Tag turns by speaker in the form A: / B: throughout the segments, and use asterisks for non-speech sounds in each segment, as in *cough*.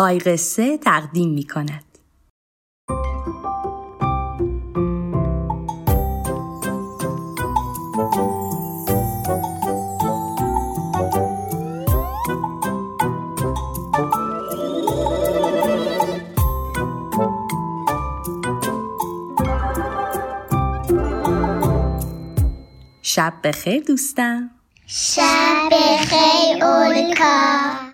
A: آی قصه تقدیم می کند. شب بخیر دوستم
B: شب بخیر اولکا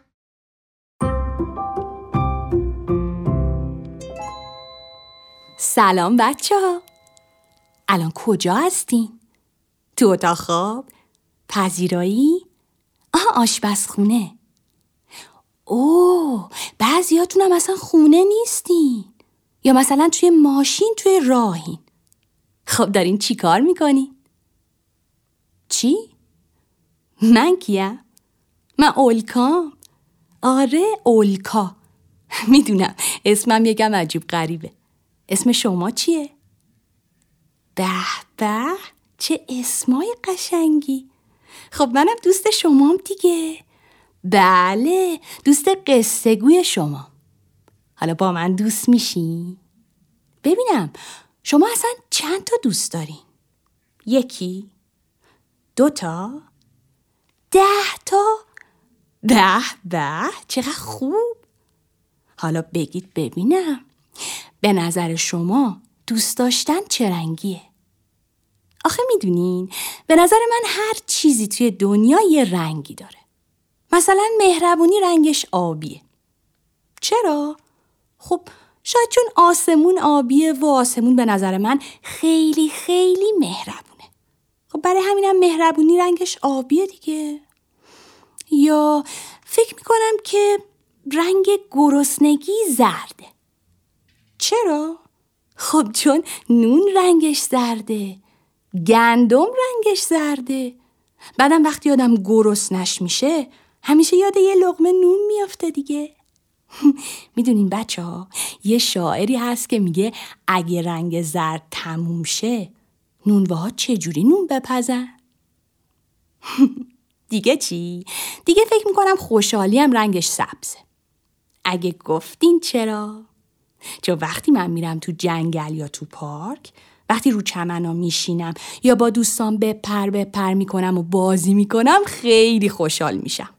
A: سلام بچه ها الان کجا هستین؟ تو اتاق خواب؟ پذیرایی؟ آها آشپزخونه اوه بعضیاتون هم اصلا خونه نیستین یا مثلا توی ماشین توی راهین خب دارین چی کار می‌کنین؟ چی؟ من کیم؟ من اولکام آره اولکا می‌دونم اسمم یکم عجیب غریبه اسم شما چیه؟ به به چه اسمای قشنگی خب منم دوست شمام دیگه بله دوست قصه گوی شما حالا با من دوست میشی؟ ببینم شما اصلا چند تا دوست دارین؟ یکی؟ دوتا؟ ده تا؟ به به چقدر خوب حالا بگید ببینم به نظر شما دوست داشتن چه رنگیه؟ آخه می‌دونین به نظر من هر چیزی توی دنیا یه رنگی داره. مثلا مهربونی رنگش آبیه. چرا؟ خب شاید چون آسمون آبیه و آسمون به نظر من خیلی خیلی مهربونه. خب برای همینم مهربونی رنگش آبیه دیگه. یا فکر می‌کنم که رنگ گرسنگی زرده. چرا؟ خب چون نون رنگش زرده گندم رنگش زرده بعدم وقتی آدم گرسنش میشه همیشه یاد یه لغمه نون میافته دیگه *laughs* می‌دونین بچه ها یه شاعری هست که میگه اگه رنگ زرد تموم شه نونوه چجوری نون بپزن؟ *laughs* دیگه چی؟ دیگه فکر می‌کنم خوشحالی هم رنگش سبزه اگه گفتین چرا؟ چون وقتی من میرم تو جنگل یا تو پارک وقتی رو چمنا میشینم یا با دوستان بپر بپر می‌کنم و بازی می‌کنم خیلی خوشحال میشم.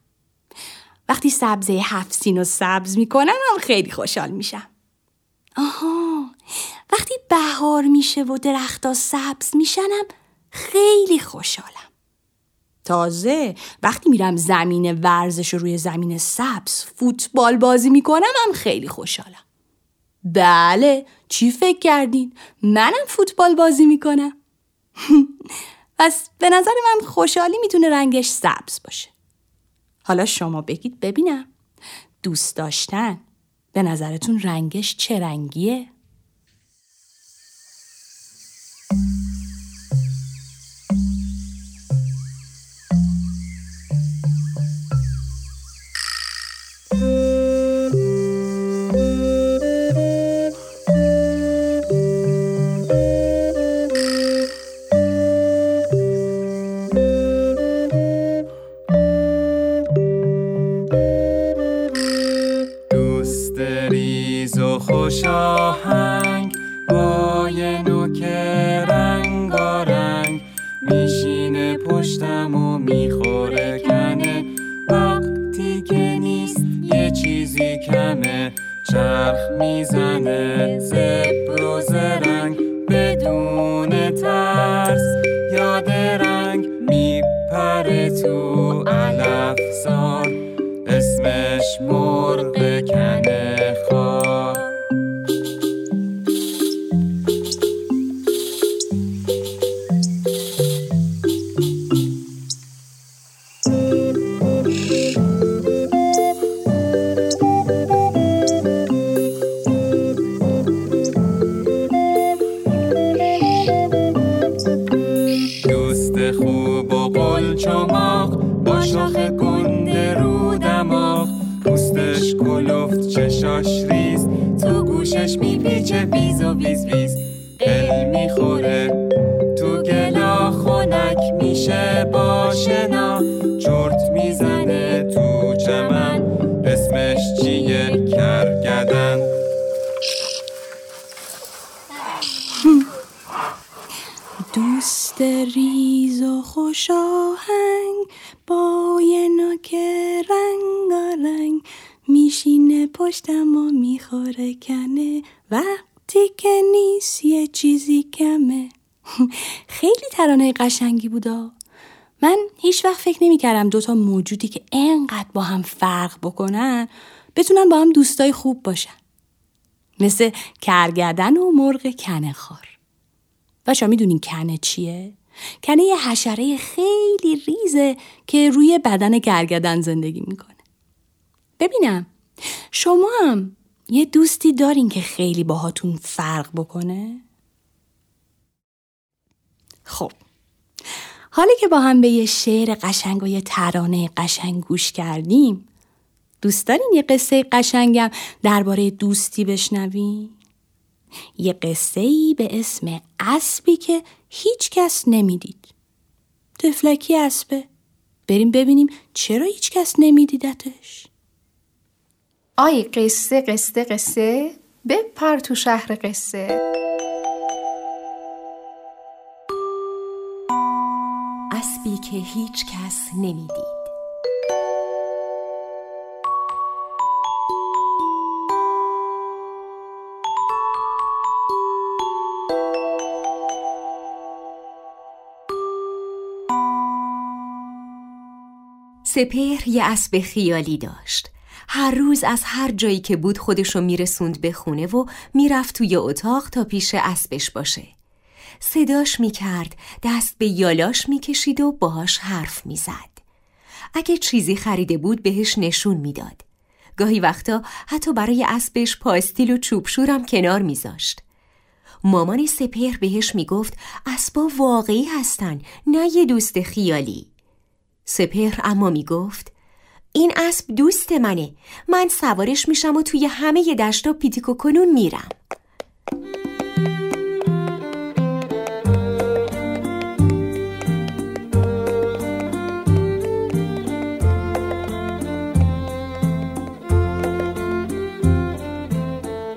A: وقتی سبزه هفت و سبز می‌کنم هم خیلی خوشحال میشم. آها وقتی بهار میشه و درختها سبز میشنم خیلی خوشحالم. تازه وقتی میرم زمین ورزش و روی زمین سبز فوتبال بازی می‌کنم هم خیلی خوشحالم. بله چی فکر کردین؟ منم فوتبال بازی می‌کنم *laughs* پس به نظر من خوشحالی می‌تونه رنگش سبز باشه حالا شما بگید ببینم دوست داشتن به نظرتون رنگش چه رنگیه؟
C: میشینه پشتم و می‌خوره کنه. وقتی که نیست یه چیزی کمه. چرخ می‌زنه زبر و زرنگ با شاخ گنده رو دماغ پوستش کلفت چشاش ریز. تو گوشش میپیچه بیز و بیز بیز. قل می‌خوره. تو گلا خونک میشه با شنا. چرت می‌زنه تو چمن. اسمش چیه؟ کرگدن.
A: دوست ریز و خوش آهنگ. با یه نوک رنگ رنگ میشینه پشتم و می‌خوره کنه. وقتی که نیست یه چیزی کمه. *laughs* خیلی ترانه قشنگی بودا. من هیچ وقت فکر نمی کردم دوتا موجودی که انقدر با هم فرق بکنن بتونن با هم دوستای خوب باشن. مثل کرگدن و مرغ کنه خار بچه می‌دونین کنه چیه؟ کنه یه حشره خیلی ریزه که روی بدن گرگدن زندگی می‌کنه ببینم شما هم یه دوستی دارین که خیلی باهاتون فرق بکنه؟ خب حالی که با هم به یه شعر قشنگ و یه ترانه قشنگ گوش کردیم دوست دارین یه قصه قشنگم درباره دوستی بشنویم؟ یه قصه ای به اسم اسبی که هیچ کس نمی‌دید. تفلکی اسبه. بریم ببینیم چرا هیچ کس نمیدیدتش.
D: آی قصه قصه قصه بپر تو شهر قصه
E: اسبی که هیچ کس نمی‌دید سپهر یه اسب خیالی داشت. هر روز از هر جایی که بود خودشو میرسوند به خونه و می‌رفت توی اتاق تا پیش اسبش باشه. صداش می‌کرد دست به یالاش می‌کشید و باهاش حرف می‌زد. اگه چیزی خریده بود بهش نشون می‌داد. گاهی وقتا حتی برای اسبش پاستیل و چوبشورم کنار میذاشت. مامان سپهر بهش می‌گفت اسبا واقعی هستن نه یه دوست خیالی. سپهر اما می گفت این اسب دوست منه. من سوارش میشم و توی همه دشتا پیتیکو کنون میرم.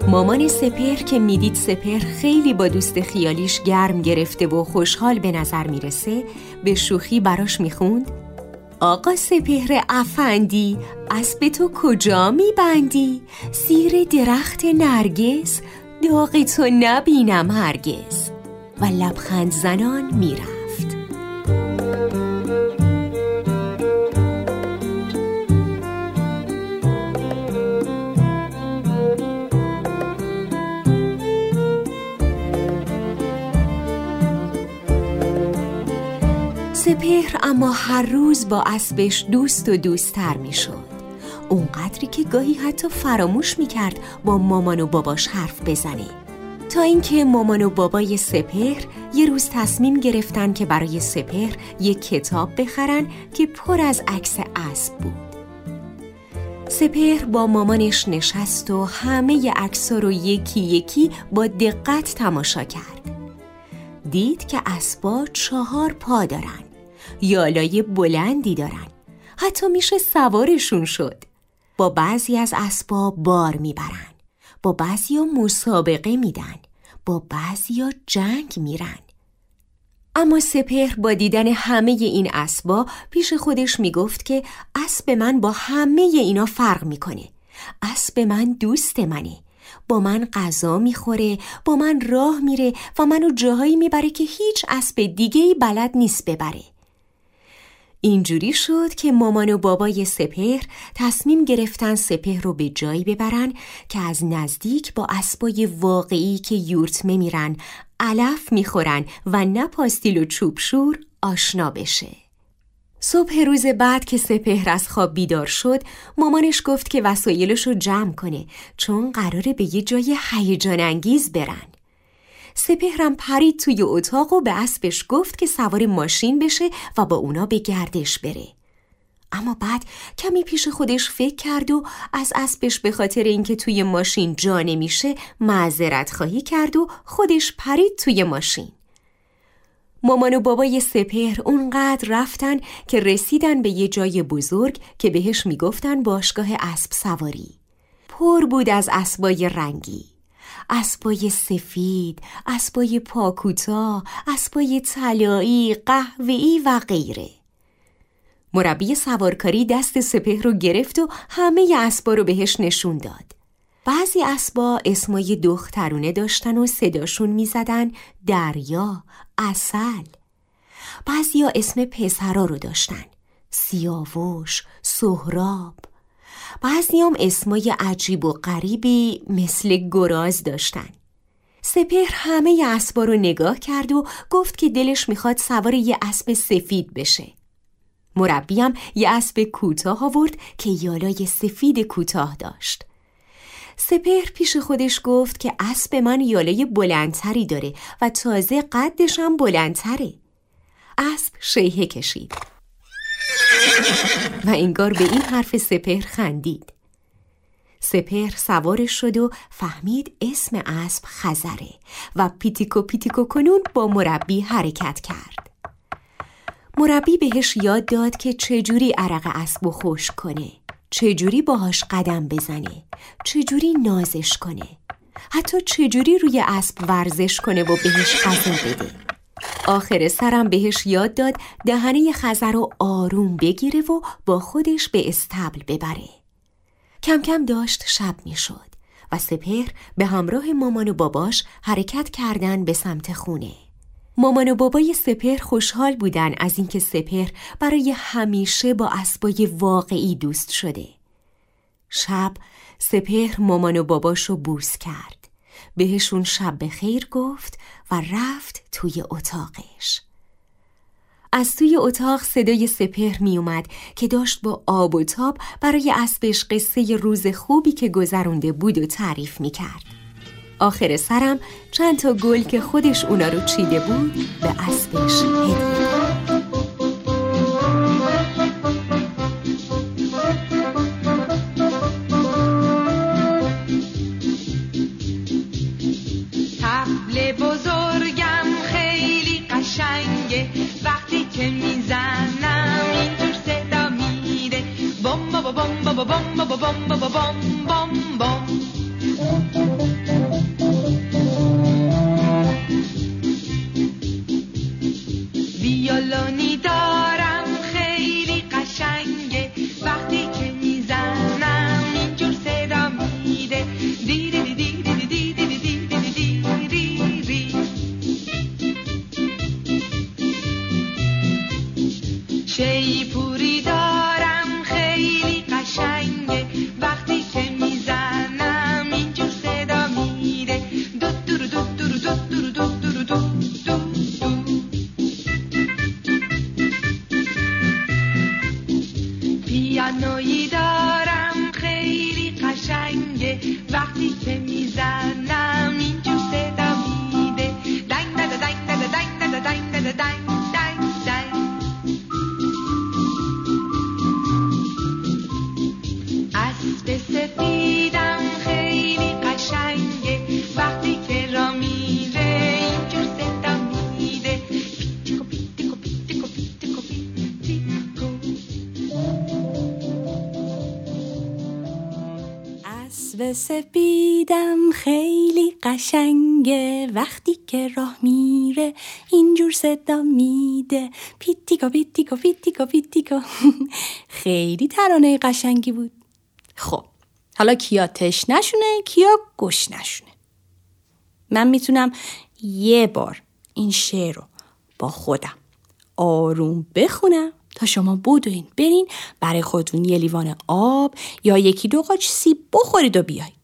E: مامان سپهر که می‌دید سپهر خیلی با دوست خیالیش گرم گرفته و خوشحال به نظر می‌رسه به شوخی براش می‌خوند. آقا سپهر افندی اسب تو کجا میبندی؟ سیر درخت نرگس داغ تو نبینم هرگز و لبخند زنان میرم سپهر اما هر روز با اسبش دوست و دوستتر می شد اونقدری که گاهی حتی فراموش می کرد با مامان و باباش حرف بزنه. تا اینکه مامان و بابای سپهر یه روز تصمیم گرفتن که برای سپهر یک کتاب بخرن که پر از عکس اسب بود. سپهر با مامانش نشست و همه عکس‌ها رو یکی یکی با دقت تماشا کرد. دید که اسبا چهار پا دارن. یالای بلندی دارن. حتی میشه سوارشون شد. با بعضی از اسباب بار می‌برن. با بعضی ها مسابقه میدن. با بعضی ها جنگ میرن. اما سپهر با دیدن همه این اسبا پیش خودش می‌گفت که اسب من با همه اینا فرق می‌کنه. اسب من دوست منه. با من غذا می‌خوره با من راه میره و منو جاهایی می‌بره که هیچ اسب دیگه ای بلد نیست ببره. اینجوری شد که مامان و بابای سپهر تصمیم گرفتن سپهر رو به جایی ببرن که از نزدیک با اسبای واقعی که یورت میمیرن علف می‌خورن و نه پاستیل و چوبشور آشنا بشه. صبح روز بعد که سپهر از خواب بیدار شد مامانش گفت که وسایلش رو جمع کنه چون قراره به یه جای هیجان انگیز برن. سپهرم پرید توی اتاق و به اسبش گفت که سوار ماشین بشه و با اونا به گردش بره. اما بعد کمی پیش خودش فکر کرد و از اسبش به خاطر اینکه توی ماشین جا نمیشه معذرت خواهی کرد و خودش پرید توی ماشین. مامان و بابای سپهر اونقدر رفتن که رسیدن به یه جای بزرگ که بهش می‌گفتن باشگاه اسب سواری. پر بود از اسبای رنگی. اسبای سفید، اسبای پاکوتا، اسبای طلایی، قهوه‌ای و غیره. مربی سوارکاری دست سپهر رو گرفت و همه اسبا رو بهش نشون داد. بعضی اسبا اسمای دخترونه داشتن و صداشون می‌زدن دریا، اصل. بعضی ها اسم پسرا رو داشتن. سیاوش، سهراب. بعضی هم اسمای عجیب و غریبی مثل گراز داشتن. سپهر همه اسبا رو نگاه کرد و گفت که دلش می‌خواد سوار یه اسب سفید بشه. مربیم یه اسب کوتاه آورد که یالای سفید کوتاه داشت. سپهر پیش خودش گفت که اسب من یالای بلندتری داره و تازه قدش هم بلندتره. اسب شیهه کشید و انگار به این حرف سپهر خندید. سپهر سوارش شد و فهمید اسم اسب خزره و پیتیکو پیتیکو کنون با مربی حرکت کرد. مربی بهش یاد داد که چجوری عرق اسب و خشک کنه چجوری باهاش قدم بزنه چجوری نازش کنه حتی چجوری روی اسب ورزش کنه و بهش غذا بده آخر سرم بهش یاد داد دهنه خزر رو آروم بگیره و با خودش به استبل ببره کم کم داشت شب می شد و سپهر به همراه مامان و باباش حرکت کردن به سمت خونه مامان و بابای سپر خوشحال بودن از اینکه سپر برای همیشه با اسبای واقعی دوست شده. شب سپر مامان و باباشو بوس کرد. بهشون شب به خیر گفت و رفت توی اتاقش. از توی اتاق صدای سپهر می اومد که داشت با آب و تاب برای اسبش قصه روز خوبی که گذرونده بود و تعریف می کرد. آخر سرم چند تا گل که خودش اونا رو چیده بود به اسبش هدیه
F: bum ba ba bum ba ba bum ba ba bum ba ba bum وقتی که سفیدم خیلی قشنگه. وقتی که
A: راه میره اینجور صدا میده. پیتیکا پیتیکا پیتیکا پیتیکا *laughs* خیلی ترانه قشنگی بود. خب حالا کیا تشنشونه کیا گشنشونه من می‌تونم یه بار این شعر رو با خودم آروم بخونم. شما بدوین. برین برای خودتون یه لیوان آب یا یکی دو قاچ سیب بخورید و بیایید.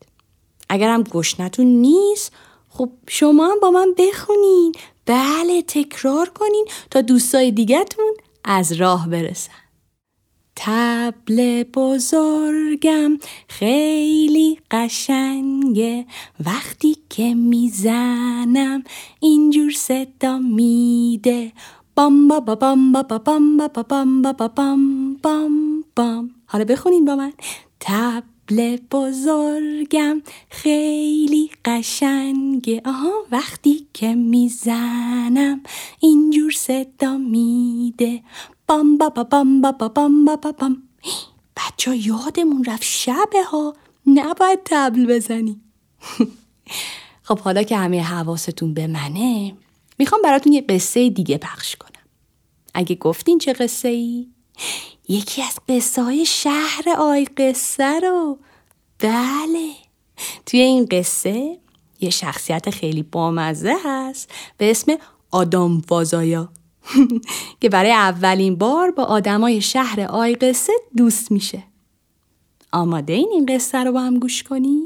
A: اگرم گشنتون نیست خب شما هم با من بخونین. بله تکرار کنین تا دوستای دیگهتون از راه برسن. تبل بزرگم خیلی قشنگه. وقتی که می‌زنم اینجور صدا میده. بام با با بام با با بام با با بام با با بام بام بام حالا بخونین با من. تبل بزرگم خیلی قشنگه آها وقتی که می‌زنم اینجور صدا میده. بام با با بام با با بام با با بام بچه یادمون رفت شبه ها. نباید تبل بزنی. *laughs* خب حالا که همه حواستون به منه می‌خوام براتون یه قصه دیگه پخش کنم. اگه گفتین چه قصه ای؟ یکی از قصه های شهر آی قصه رو بله توی این قصه یه شخصیت خیلی بامزه هست به اسم آدام فازایا *laughs* که برای اولین بار با آدمای شهر آی قصه دوست میشه آماده این این قصه رو با هم گوش کنی؟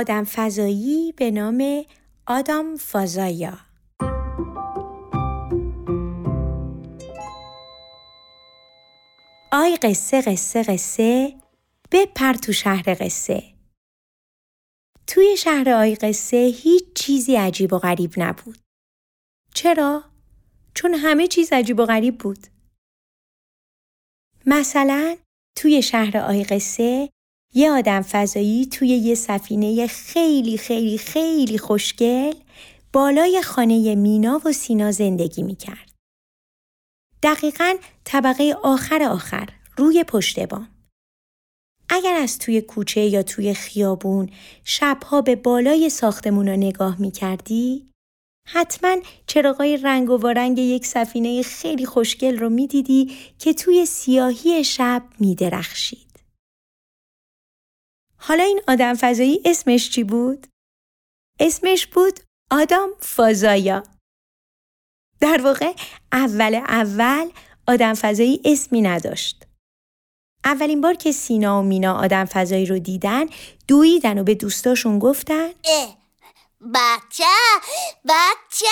G: آدم فضایی به نام آدام فازایا. آی قصه قصه قصه بپر تو شهر قصه. توی شهر آی قصه هیچ چیزی عجیب و غریب نبود. چرا؟ چون همه چیز عجیب و غریب بود. مثلا توی شهر آی قصه یه آدم فضایی توی یه سفینه خیلی خیلی خیلی خوشگل بالای خانه مینا و سینا زندگی می کرد. دقیقا طبقه آخر آخر روی پشت بام. اگر از توی کوچه یا توی خیابون شبها به بالای ساختمونا نگاه می کردی، حتما چراغای رنگ و وارنگ یک سفینه خیلی خوشگل رو می دیدی که توی سیاهی شب می درخشید. حالا این آدم فضایی اسمش چی بود؟ اسمش بود آدم فازایا. در واقع اول اول آدم فضایی اسمی نداشت. اولین بار که سینا و مینا آدم فضایی رو دیدن دویدن و به دوستاشون گفتن
B: اه بچه بچه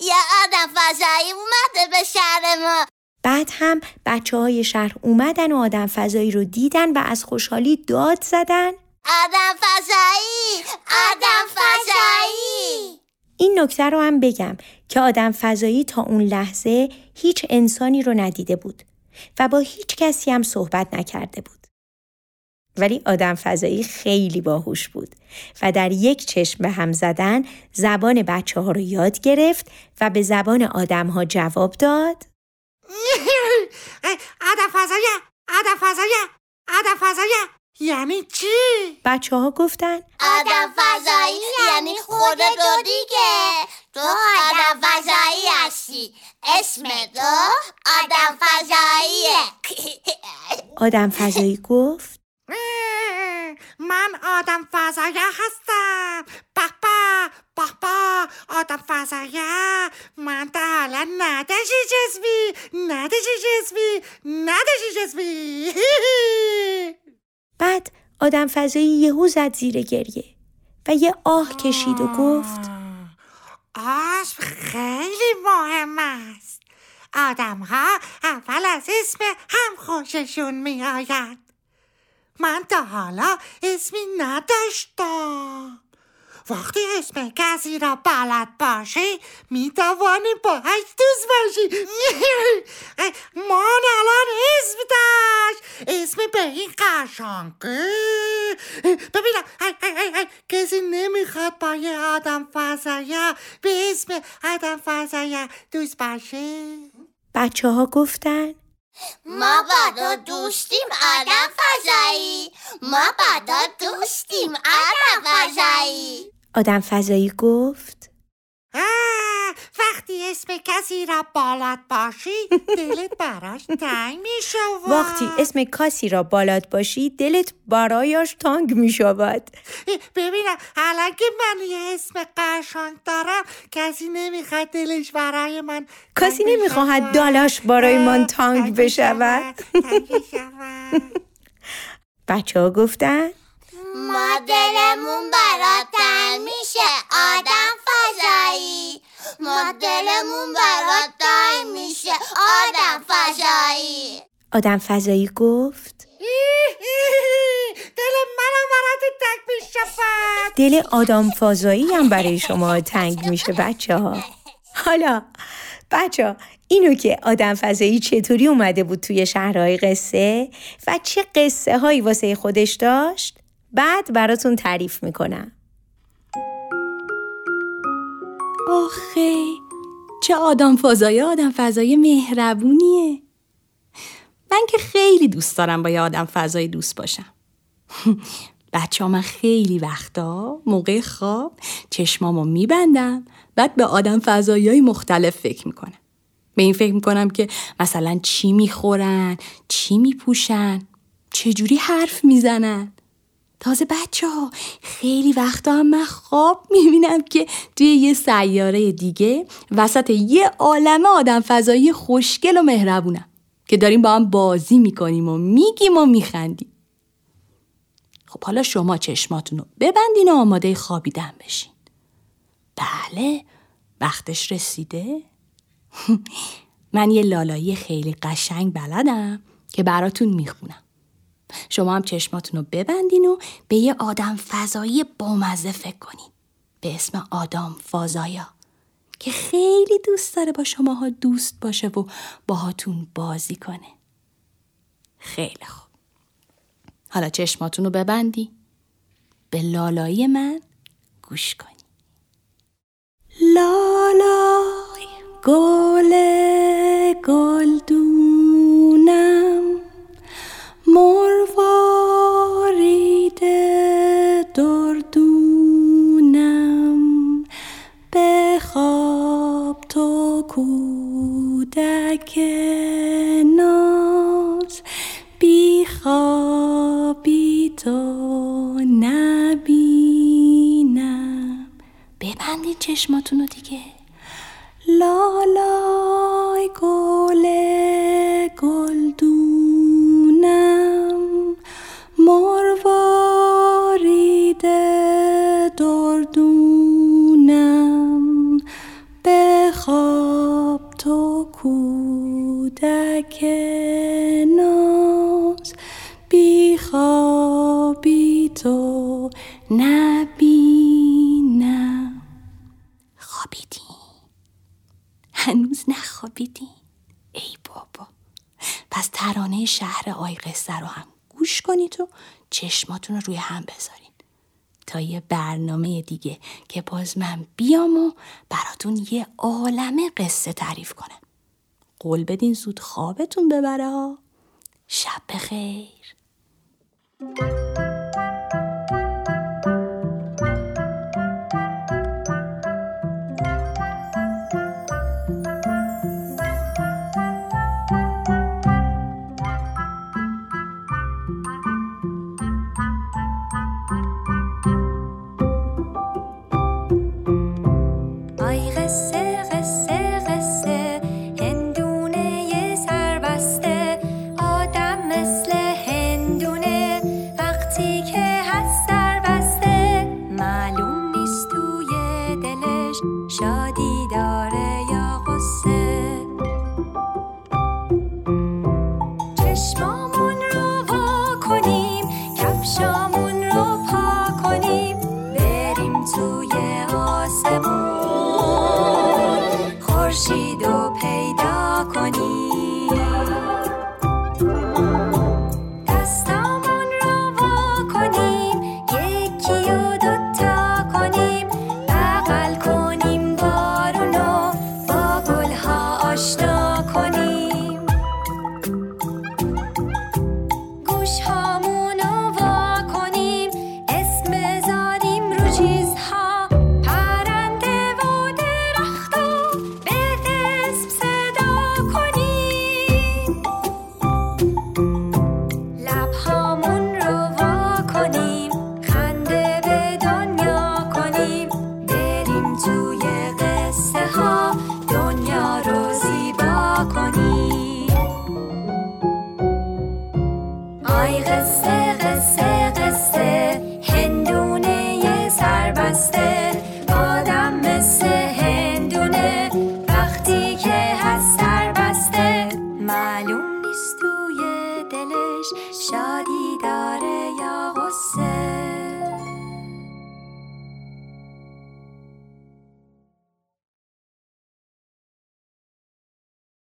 B: یه آدم فضایی اومده به شهر ما
G: بعد هم بچه های شهر اومدن و آدم فضایی رو دیدن و از خوشحالی داد زدن
B: آدم فضایی آدم فضایی.
G: این نکته رو هم بگم که آدم فضایی تا اون لحظه هیچ انسانی رو ندیده بود و با هیچ کسی هم صحبت نکرده بود. ولی آدم فضایی خیلی باهوش بود و در یک چشم به هم زدن زبان بچه ها رو یاد گرفت و به زبان آدم ها جواب داد. *laughs*
H: آدم فضایی آدم فضایی آدم فضایی. یعنی چی؟
G: بچه ها گفتن
B: آدم فضایی یعنی خودتو دیگه. تو آدم فضایی هستی. اسم تو آدم فضاییه. *laughs*
G: آدم فضایی گفت
H: من آدم فضایی هستم. بابا بابا آدم فضایی. من تا حالا نداشی جسمی نداشی جسمی نداشی جسمی *laughs*
G: بعد آدم فضایی یهو زد زیر گریه و یه آه کشید و گفت
H: اسم خیلی مهم است. آدم ها اول از اسم هم خوششون می آید من تا حالا اسمی نداشتم. وقتی اسم کسی را بلد باشی می توانی باهاش دوست باشی *laughs* من الان اسم داشت اسم به قشنگی ببینم ای ای ای ای کسی نمی‌خواد با یه آدم فضایه به اسم آدم فضایه دوست باشه؟
G: بچه ها گفتن
B: ما با تو دوستیم آدم فضایی. ما با تو دوستیم آدم فضایی.
G: آدم فضایی گفت
H: آه، وقتی اسم کسی را بلد باشی دلت براش تنگ می شود
G: وقتی اسم کسی را بالاد باشی دلت برایش تانگ می شود
H: ببینم الان که من یه اسم قشنگ دارم کسی نمی‌خواد دلش برای من
G: کسی
H: تنگ
G: نمی‌خواهد. دالش برای من
H: آه،
G: تانگ بشود.
H: تنگ بشود. *laughs*
G: بچه ها گفتن
B: ما دلمون برات تنگ میشه آدم فضایی. ما دلمون برات تنگ میشه آدم فضایی.
G: آدم فضایی گفت
H: دل منم برات تنگ می شود
G: دل آدم فضایی هم برای شما تنگ میشه بچه ها حالا بچه ها اینو که آدم فضایی چطوری اومده بود توی شهرهای قصه و چه قصه هایی واسه خودش داشت؟
E: بعد براتون تعریف می‌کنم.
A: آخه چه آدم فضای آدم فضای مهربونیه. من که خیلی دوست دارم با یه آدم فضای دوست باشم. *laughs* بچه ها من خیلی وقتا موقع خواب چشمامو میبندم بعد به آدم فضایی های مختلف فکر می‌کنم. به این فکر می‌کنم که مثلا چی می‌خورن چی میپوشن چجوری حرف می‌زنن. تازه بچه ها خیلی وقتا هم من خواب می‌بینم که توی یه سیاره دیگه وسط یه عالمه آدم فضایی خوشگل و مهربونم که داریم با هم بازی می‌کنیم و میگیم و میخندیم. خب حالا شما چشماتون رو ببندین و آماده خوابیدن بشین. بله وقتش رسیده. *laughs* من یه لالایی خیلی قشنگ بلدم که براتون می‌خونم. شما هم چشماتون رو ببندین و به یه آدم فضایی بامزه فکر کنین. به اسم آدم فازایا. که خیلی دوست داره با شماها دوست باشه و باهاتون بازی کنه. خیلی خوب. حالا چشماتون رو ببندی. به لالایی من گوش کنی. لالای گل گلدونم کودک ناز بیخوابی تو نبینم. ببندین چشماتون رو دیگه. لالای چشماتون رو روی هم بذارین. تا یه برنامه دیگه که باز من بیام و براتون یه عالمه قصه تعریف کنم. قول بدین زود خوابتون ببره ها. شب بخیر.
I: شادی داره